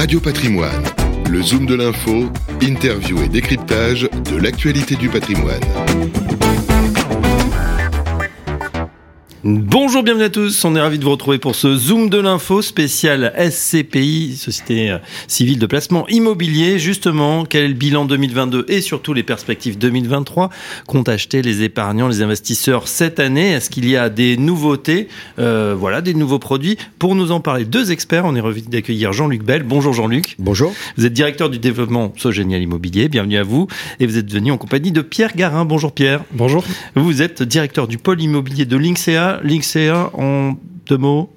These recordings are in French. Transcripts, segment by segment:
Radio Patrimoine, le zoom de l'info, interview et décryptage de l'actualité du patrimoine. Bonjour, bienvenue à tous. On est ravis de vous retrouver pour ce Zoom de l'info spécial SCPI, Société euh, Civile de Placement Immobilier. Justement, quel est le bilan 2022 et surtout les perspectives 2023 Qu'ont acheté les épargnants, les investisseurs cette année? Est-ce qu'il y a des nouveautés? Euh, Voilà, des nouveaux produits. Pour nous en parler, deux experts. On est ravis d'accueillir Jean-Luc Bell. Bonjour Jean-Luc. Bonjour. Vous êtes directeur du développement Sogénial Immobilier. Bienvenue à vous. Et vous êtes venu en compagnie de Pierre Garin. Bonjour Pierre. Bonjour. Vous êtes directeur du pôle immobilier de l'INSEA l'INSEA, en deux mots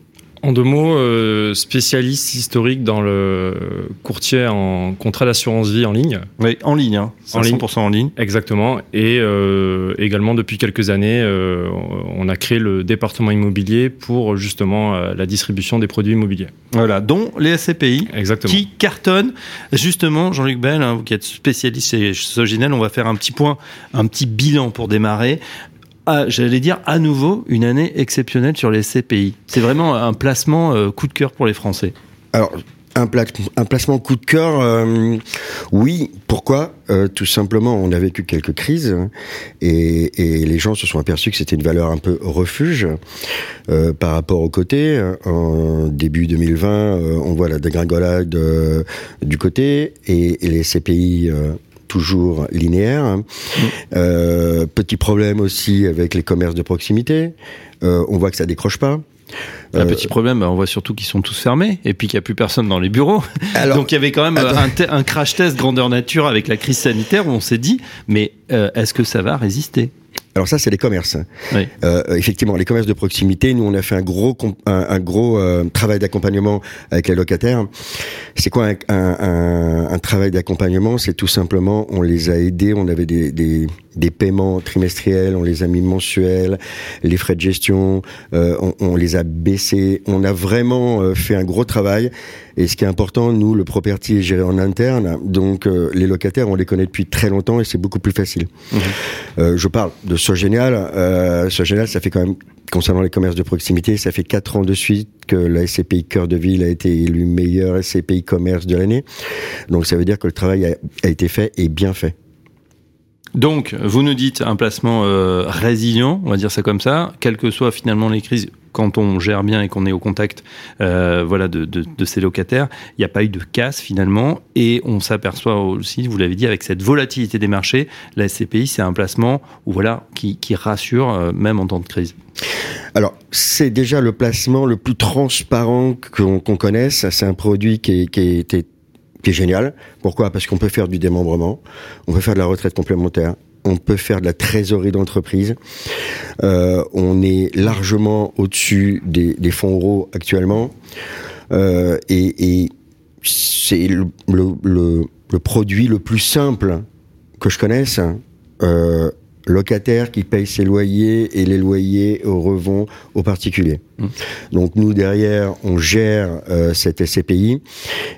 en deux mots, euh, spécialiste historique dans le courtier en contrat d'assurance vie en ligne. Oui, en ligne, hein. en 100% en ligne. Exactement. Et euh, également, depuis quelques années, euh, on a créé le département immobilier pour justement la distribution des produits immobiliers. Voilà, dont les SCPI, Exactement. qui cartonnent. Justement, Jean-Luc Bell, hein, vous qui êtes spécialiste chez Soginel, on va faire un petit point, un petit bilan pour démarrer ah, j'allais dire à nouveau une année exceptionnelle sur les CPI. C'est vraiment un placement euh, coup de cœur pour les Français. Alors, un, un, placement coup de cœur, euh, oui. Pourquoi? Euh, Tout simplement, on a vécu quelques crises et, et, les gens se sont aperçus que c'était une valeur un peu refuge par rapport au côté. En début 2020, on voit la dégringolade du côté et les CPI toujours linéaire. Mm. Euh, petit problème aussi avec les commerces de proximité. Euh, on voit que ça décroche pas. Un euh, petit problème, on voit surtout qu'ils sont tous fermés et puis qu'il n'y a plus personne dans les bureaux. Donc il y avait quand même un, crash test grandeur nature avec la crise sanitaire où on s'est dit, mais est-ce que ça va résister? Alors ça, c'est les commerces. Oui. Euh, effectivement, les commerces de proximité. Nous, on a fait un gros un, gros euh, travail d'accompagnement avec les locataires. C'est quoi un, un, un travail d'accompagnement? C'est tout simplement, on les a aidés. On avait des, des, des, paiements trimestriels, on les a mis mensuels, les frais de gestion, euh, on, on, les a baissés. On a vraiment euh, fait un gros travail. Et ce qui est important, nous, le property est géré en interne, donc euh, les locataires, on les connaît depuis très longtemps et c'est beaucoup plus facile. Mmh. Euh, je parle de Sogénial. Euh, Sogénial, ça fait quand même, concernant les commerces de proximité, ça fait quatre ans de suite que la SCPI Cœur de Ville a été élue meilleure SCPI commerce de l'année. Donc ça veut dire que le travail a, a été fait et bien fait. Donc, vous nous dites un placement euh, résilient, on va dire ça comme ça, quelles que soient finalement les crises, quand on gère bien et qu'on est au contact euh, voilà, de, de, de, ces locataires, il n'y a pas eu de casse finalement. Et on s'aperçoit aussi, vous l'avez dit, avec cette volatilité des marchés, la SCPI, c'est un placement voilà, qui, qui rassure euh, même en temps de crise. Alors, c'est déjà le placement le plus transparent qu'on connaisse. C'est un produit qui, qui a été qui est génial. Pourquoi? Parce qu'on peut faire du démembrement, on peut faire de la retraite complémentaire, on peut faire de la trésorerie d'entreprise. Euh, on est largement au-dessus des, des, fonds euros actuellement. Euh, et, et c'est le, le, le, produit le plus simple que je connaisse. Euh, locataire qui paye ses loyers et les loyers revont aux particuliers. Mmh. Donc nous derrière, on gère euh, cette SCPI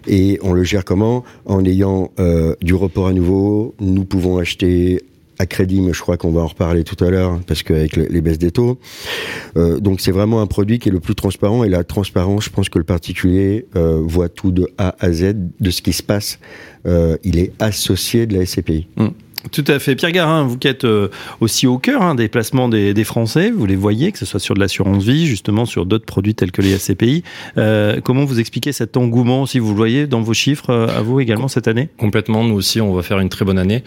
et on le gère comment? En ayant euh, du report à nouveau, nous pouvons acheter à crédit, mais je crois qu'on va en reparler tout à l'heure parce qu'avec les baisses des taux. Euh, donc c'est vraiment un produit qui est le plus transparent et la transparence, je pense que le particulier euh, voit tout de A à Z de ce qui se passe. Euh, il est associé de la SCPI. Mmh. Tout à fait. Pierre Garin, vous qui êtes aussi au cœur hein, des placements des, des, Français, vous les voyez, que ce soit sur de l'assurance vie, justement sur d'autres produits tels que les SCPI. Euh, comment vous expliquez cet engouement, si vous le voyez, dans vos chiffres, à vous également cette année? Complètement, nous aussi, on va faire une très bonne année.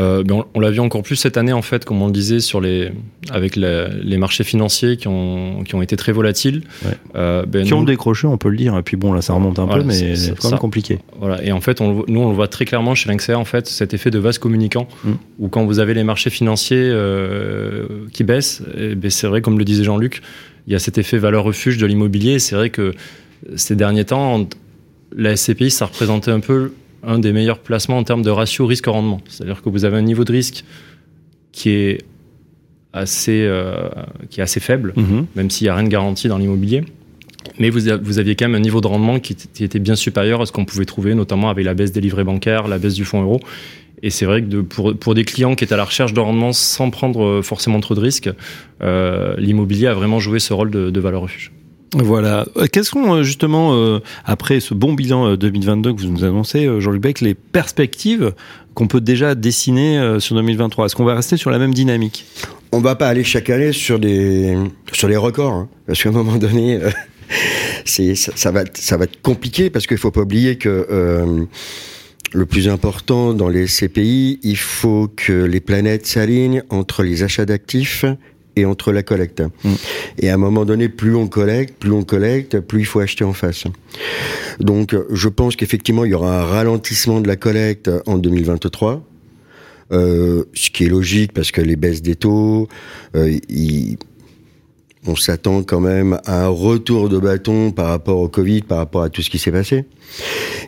Euh, on, on l'a vu encore plus cette année en fait, comme on le disait, sur les avec les, les marchés financiers qui ont qui ont été très volatiles, ouais. euh, ben qui nous, ont décroché, on peut le dire. Et puis bon, là, ça remonte un voilà, peu, mais c'est quand même compliqué. Voilà. Et en fait, on, nous, on le voit très clairement chez l'Inxer, en fait, cet effet de vase communicant, mm. où quand vous avez les marchés financiers euh, qui baissent, ben c'est vrai, comme le disait Jean-Luc, il y a cet effet valeur refuge de l'immobilier. C'est vrai que ces derniers temps, la SCPI, ça représentait un peu un des meilleurs placements en termes de ratio risque-rendement. C'est-à-dire que vous avez un niveau de risque qui est assez, euh, qui est assez faible, -hmm. même s'il n'y a rien de garanti dans l'immobilier. Mais vous, vous, aviez quand même un niveau de rendement qui, qui était bien supérieur à ce qu'on pouvait trouver, notamment avec la baisse des livrets bancaires, la baisse du fonds euro. Et c'est vrai que de, pour, pour des clients qui étaient à la recherche de rendement sans prendre forcément trop de risques, euh, l'immobilier a vraiment joué ce rôle de, de valeur refuge. Voilà. Euh, quelles sont euh, justement, euh, après ce bon bilan 2022 que vous nous annoncez, Jean-Luc Beck, les perspectives qu'on peut déjà dessiner sur 2023 Est-ce qu'on va rester sur la même dynamique? On va pas aller chaque année sur sur les records, hein, parce qu'à un moment donné, c'est ça, va ça va être compliqué parce qu'il faut pas oublier que le plus important dans les CPI, il faut que les planètes s'alignent entre les achats d'actifs et entre la collecte. Mm. Et à un moment donné, plus on collecte, plus on collecte, plus il faut acheter en face. Donc, je pense qu'effectivement, il y aura un ralentissement de la collecte en 2023. Euh, ce qui est logique parce que les baisses des taux, euh, on s'attend quand même à un retour de bâton par rapport au Covid, par rapport à tout ce qui s'est passé.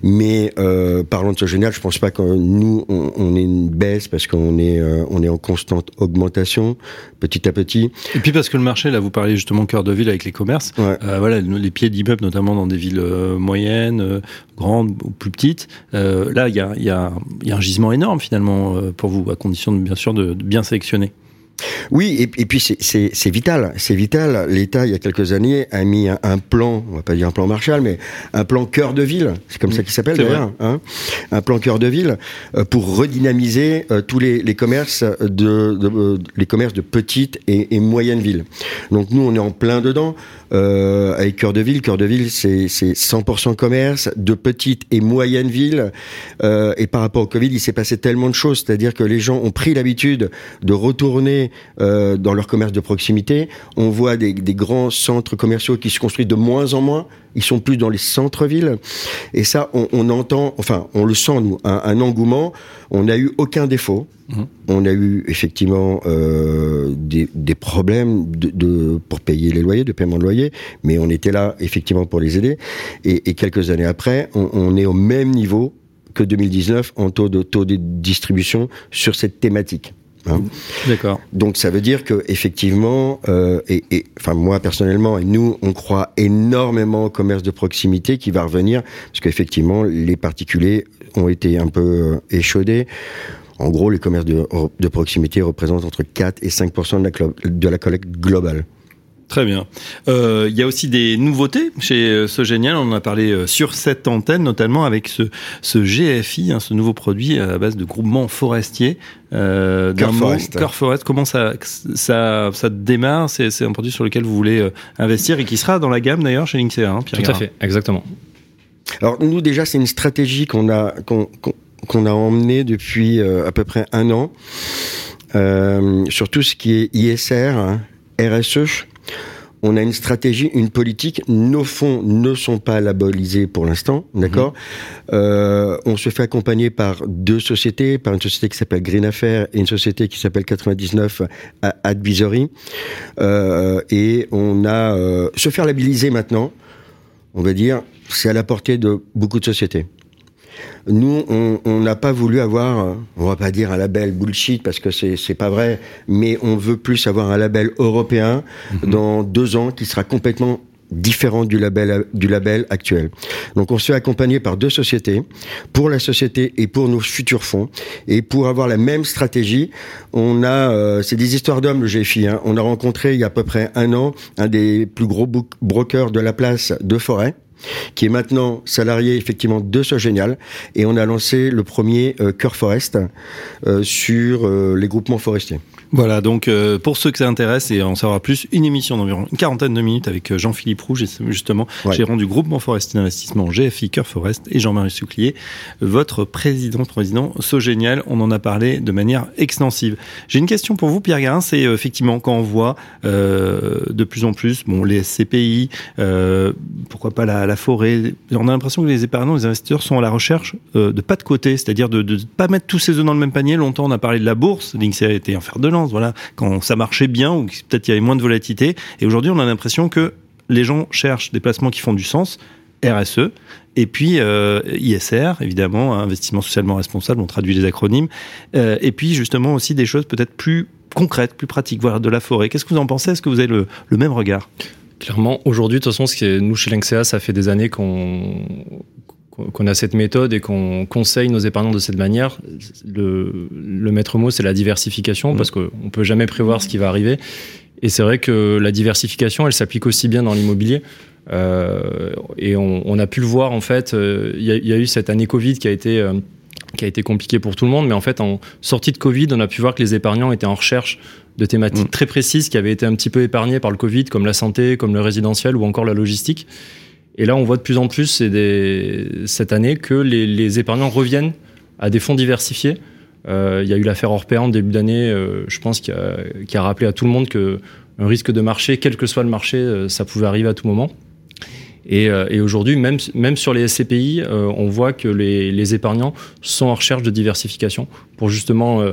Mais euh, parlant de ce général, je pense pas que nous on, on ait une baisse parce qu'on est euh, on est en constante augmentation petit à petit. Et puis parce que le marché, là, vous parliez justement cœur de ville avec les commerces. Euh, voilà, les pieds d'immeubles, notamment dans des villes euh, moyennes, euh, grandes ou plus petites. là, il y a, y, a, y a un gisement énorme finalement pour vous, à condition de, bien sûr de bien sélectionner. Oui, et, puis c'est vital, c'est vital. L'État, il y a quelques années, a mis un, plan, on va pas dire un plan Marshall, mais un plan cœur de ville, c'est comme ça qu'il s'appelle d'ailleurs, hein, un plan cœur de ville euh, pour redynamiser euh, tous les, commerces de, euh, les commerces de petites et, et moyennes villes. Donc nous, on est en plein dedans. Euh, avec Cœur de Ville. Cœur de Ville, c'est 100% commerce, de petites et moyennes villes. Euh, et par rapport au Covid, il s'est passé tellement de choses, c'est-à-dire que les gens ont pris l'habitude de retourner euh, dans leur commerce de proximité. On voit des, des grands centres commerciaux qui se construisent de moins en moins ils sont plus dans les centres-villes. Et ça, on, on, entend, enfin, on le sent, nous, un, un engouement. On n'a eu aucun défaut. Mmh. On a eu effectivement euh, des, des, problèmes de, de, pour payer les loyers, de paiement de loyer, mais on était là effectivement pour les aider. Et, et quelques années après, on, on est au même niveau que 2019 en taux de taux de distribution sur cette thématique. Hein. D'accord. Donc ça veut dire que effectivement, euh, et, et, enfin moi personnellement et nous, on croit énormément au commerce de proximité qui va revenir parce qu'effectivement les particuliers ont été un peu euh, échaudés. En gros, les commerces de, de proximité représentent entre 4 et 5 de la, de la collecte globale. Très bien. Euh, il y a aussi des nouveautés chez euh, ce génial. On en a parlé euh, sur cette antenne, notamment avec ce, ce GFI, hein, ce nouveau produit à base de groupements forestiers. Euh, Cœur Forest. Cœur Forest. Comment ça, ça, ça démarre? C'est un produit sur lequel vous voulez investir et qui sera dans la gamme d'ailleurs chez Linksea. Hein, Tout à fait, exactement. Alors nous déjà, c'est une stratégie qu'on a qu'on qu'on a emmenée depuis à peu près un an euh, sur tout ce qui est ISR, hein, RSE on a une stratégie, une politique. Nos fonds ne sont pas labellisés pour l'instant, d'accord? Mmh. Euh, on se fait accompagner par deux sociétés, par une société qui s'appelle Green Affaires et une société qui s'appelle 99 Advisory. Euh, et on a euh, se faire labelliser maintenant. On va dire, c'est à la portée de beaucoup de sociétés. Nous, on n'a pas voulu avoir, on va pas dire un label bullshit parce que c'est c'est pas vrai, mais on veut plus avoir un label européen mm-hmm. dans deux ans qui sera complètement différent du label du label actuel. Donc on se fait accompagner par deux sociétés pour la société et pour nos futurs fonds et pour avoir la même stratégie, on a euh, c'est des histoires d'hommes le GFI hein. on a rencontré il y a à peu près un an un des plus gros brokers de la place de Forêt qui est maintenant salarié effectivement de ce génial, et on a lancé le premier euh, Cœur Forest euh, sur euh, les groupements forestiers. Voilà, donc euh, pour ceux que ça intéresse et en savoir plus, une émission d'environ une quarantaine de minutes avec Jean-Philippe Rouge, justement, ouais. gérant du groupement forestier d'investissement GFI Cœur Forest, et Jean-Marie Souclier, votre président, président So Génial. On en a parlé de manière extensive. J'ai une question pour vous, Pierre Garin, c'est effectivement quand on voit de plus en plus bon, les SCPI, pourquoi pas la, la, forêt, on a l'impression que les épargnants, les investisseurs sont à la recherche de pas de côté, c'est-à-dire de ne pas mettre tous ses œufs dans le même panier. Longtemps, on a parlé de la bourse, l'INSEE a été en fer de lance voilà, quand ça marchait bien ou peut-être il y avait moins de volatilité. Et aujourd'hui, on a l'impression que les gens cherchent des placements qui font du sens, RSE, et puis euh, ISR, évidemment, hein, investissement socialement responsable, on traduit les acronymes, euh, et puis justement aussi des choses peut-être plus concrètes, plus pratiques, voilà, de la forêt. Qu'est-ce que vous en pensez? Est-ce que vous avez le même regard? Clairement, aujourd'hui, de toute façon, ce qui est, nous, chez l'INXEA, ça fait des années qu'on qu'on a cette méthode et qu'on conseille nos épargnants de cette manière, le, le maître mot, c'est la diversification, mmh. parce qu'on ne peut jamais prévoir ce qui va arriver. Et c'est vrai que la diversification, elle s'applique aussi bien dans l'immobilier. et on, on, a pu le voir en fait. Il y, y, a eu cette année Covid qui a été qui a été compliqué pour tout le monde, mais en fait, en sortie de Covid, on a pu voir que les épargnants étaient en recherche de thématiques mm. très précises qui avaient été un petit peu épargnées par le Covid, comme la santé, comme le résidentiel ou encore la logistique. Et là, on voit de plus en plus des... cette année que les, les, épargnants reviennent à des fonds diversifiés. Euh, il y a eu l'affaire Orpea en début d'année, euh, je pense, qui a, qui a, rappelé à tout le monde que un risque de marché, quel que soit le marché, euh, ça pouvait arriver à tout moment. Et, euh, et aujourd'hui, même, même sur les SCPI, euh, on voit que les, les, épargnants sont en recherche de diversification pour justement euh,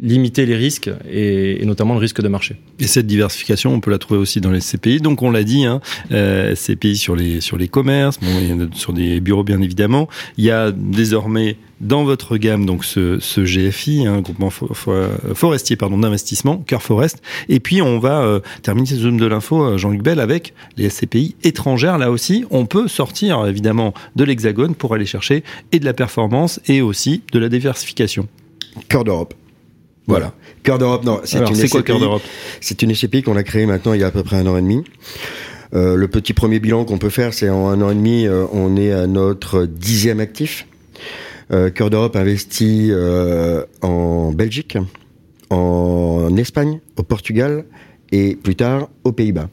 limiter les risques et, et, notamment le risque de marché. Et cette diversification, on peut la trouver aussi dans les SCPI. Donc on l'a dit, hein, euh, SCPI sur les sur les commerces, bon, sur des bureaux bien évidemment. Il y a désormais dans votre gamme donc ce, ce GFI, un hein, groupement forestier pardon d'investissement, Cœur Forest. Et puis on va euh, terminer ce zoom de l'info, euh, Jean-Luc Bell, avec les SCPI étrangères. Là aussi, on peut sortir évidemment de l'Hexagone pour aller chercher et de la performance et aussi de la diversification. Cœur d'Europe. Voilà. Cœur d'Europe, non. C'est une c'est quoi Cœur d'Europe C'est une SCPI qu'on a créée maintenant il y a à peu près un an et demi. Euh, le petit premier bilan qu'on peut faire, c'est en un an et demi, euh, on est à notre dixième actif. Euh, Cœur d'Europe investit en Belgique, en Espagne, au Portugal et plus tard aux Pays-Bas.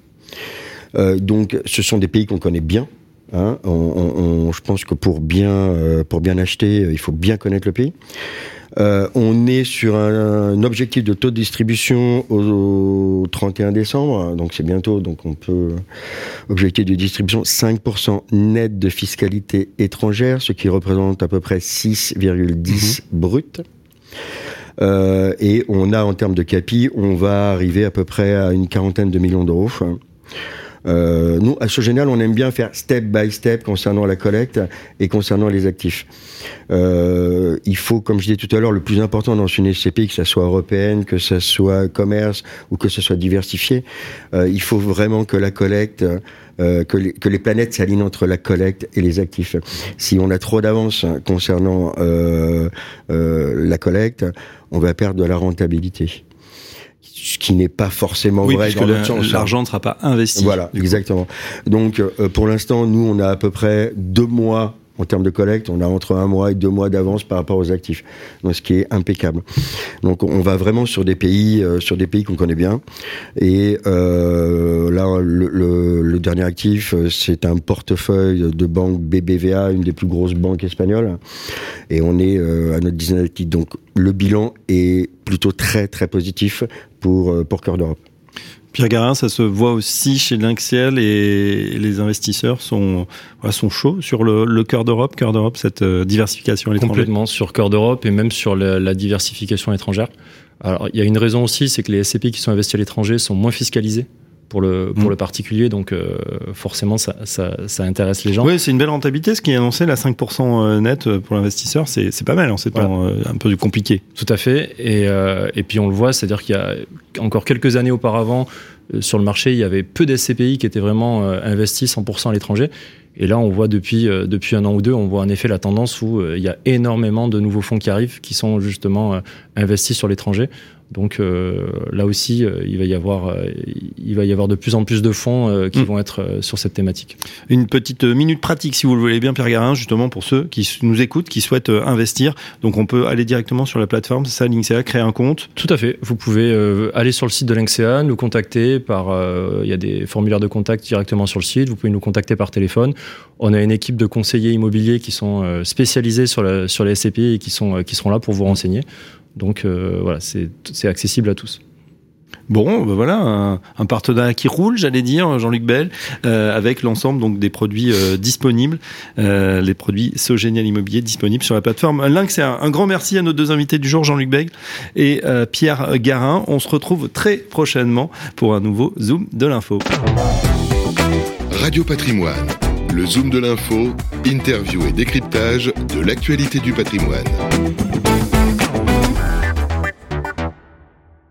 Donc, ce sont des pays qu'on connaît bien. Hein. On, on, je pense que pour bien pour bien acheter, il faut bien connaître le pays. Euh, on est sur un, un, objectif de taux de distribution au, au 31 décembre, donc c'est bientôt, donc on peut objectif de distribution 5% net de fiscalité étrangère, ce qui représente à peu près 6,10 mmh. brut. Euh, et on a en termes de capi, on va arriver à peu près à une quarantaine de millions d'euros. Euh, nous, à Sogénial, on aime bien faire step by step concernant la collecte et concernant les actifs. Euh, il faut, comme je disais tout à l'heure, le plus important dans une SCPI, que ça soit européenne, que ça soit commerce ou que ce soit diversifié, euh, il faut vraiment que la collecte, euh, que, les, que, les, planètes s'alignent entre la collecte et les actifs. Si on a trop d'avance concernant euh, euh, la collecte, on va perdre de la rentabilité ce qui n'est pas forcément oui, vrai dans l'autre sens. L'argent ne sera pas investi. Voilà, exactement. Donc, euh, pour l'instant, nous, on a à peu près deux mois en termes de collecte, on a entre un mois et deux mois d'avance par rapport aux actifs, donc ce qui est impeccable. Donc on va vraiment sur des pays, euh, sur des pays qu'on connaît bien. Et euh, là, le, le, le, dernier actif, euh, c'est un portefeuille de banque BBVA, une des plus grosses banques espagnoles, et on est euh, à notre dizaine d'actifs. Donc le bilan est plutôt très très positif pour euh, pour Cœur d'Europe. Pierre Garin, ça se voit aussi chez Lynxiel et les investisseurs sont, voilà, sont chauds sur le, le cœur d'Europe, cœur d'Europe, cette euh, diversification à l'étranger. Complètement sur cœur d'Europe et même sur la, la, diversification étrangère. Alors il y a une raison aussi, c'est que les SCP qui sont investis à l'étranger sont moins fiscalisés pour le, pour mmh. le particulier, donc euh, forcément ça, ça, ça, intéresse les gens. Oui, c'est une belle rentabilité, ce qui est annoncé, la 5% net pour l'investisseur, c'est pas mal en ces voilà. temps euh, un peu compliqué. Tout à fait, et, euh, et puis on le voit, c'est-à-dire qu'il y a encore quelques années auparavant, euh, sur le marché, il y avait peu d'SCPI qui étaient vraiment euh, investis 100% à l'étranger. Et là, on voit depuis, euh, depuis un an ou deux, on voit en effet la tendance où il y a énormément de nouveaux fonds qui arrivent, qui sont justement investis sur l'étranger. Donc euh, là aussi, euh, il va y avoir, euh, il va y avoir de plus en plus de fonds qui mmh. vont être sur cette thématique. Une petite minute pratique, si vous le voulez bien, Pierre Garin, justement pour ceux qui nous écoutent, qui souhaitent investir. Donc on peut aller directement sur la plateforme, c'est ça, Linksea, créer un compte? Tout à fait. Vous pouvez aller sur le site de Linksea, nous contacter par, il y a des formulaires de contact directement sur le site. Vous pouvez nous contacter par téléphone. On a une équipe de conseillers immobiliers qui sont spécialisés sur, la, sur les SCPI et qui sont qui seront là pour vous renseigner. Donc euh, voilà, c'est accessible à tous. Bon, ben voilà, un, un, partenariat qui roule, j'allais dire, Jean-Luc Bell, euh, avec l'ensemble donc des produits euh, disponibles, euh, les produits Sogénial Immobilier disponibles sur la plateforme Lynx. Un, un grand merci à nos deux invités du jour, Jean-Luc Bell et euh, Pierre Garin. On se retrouve très prochainement pour un nouveau Zoom de l'info. Radio Patrimoine, le Zoom de l'info, interview et décryptage de l'actualité du patrimoine.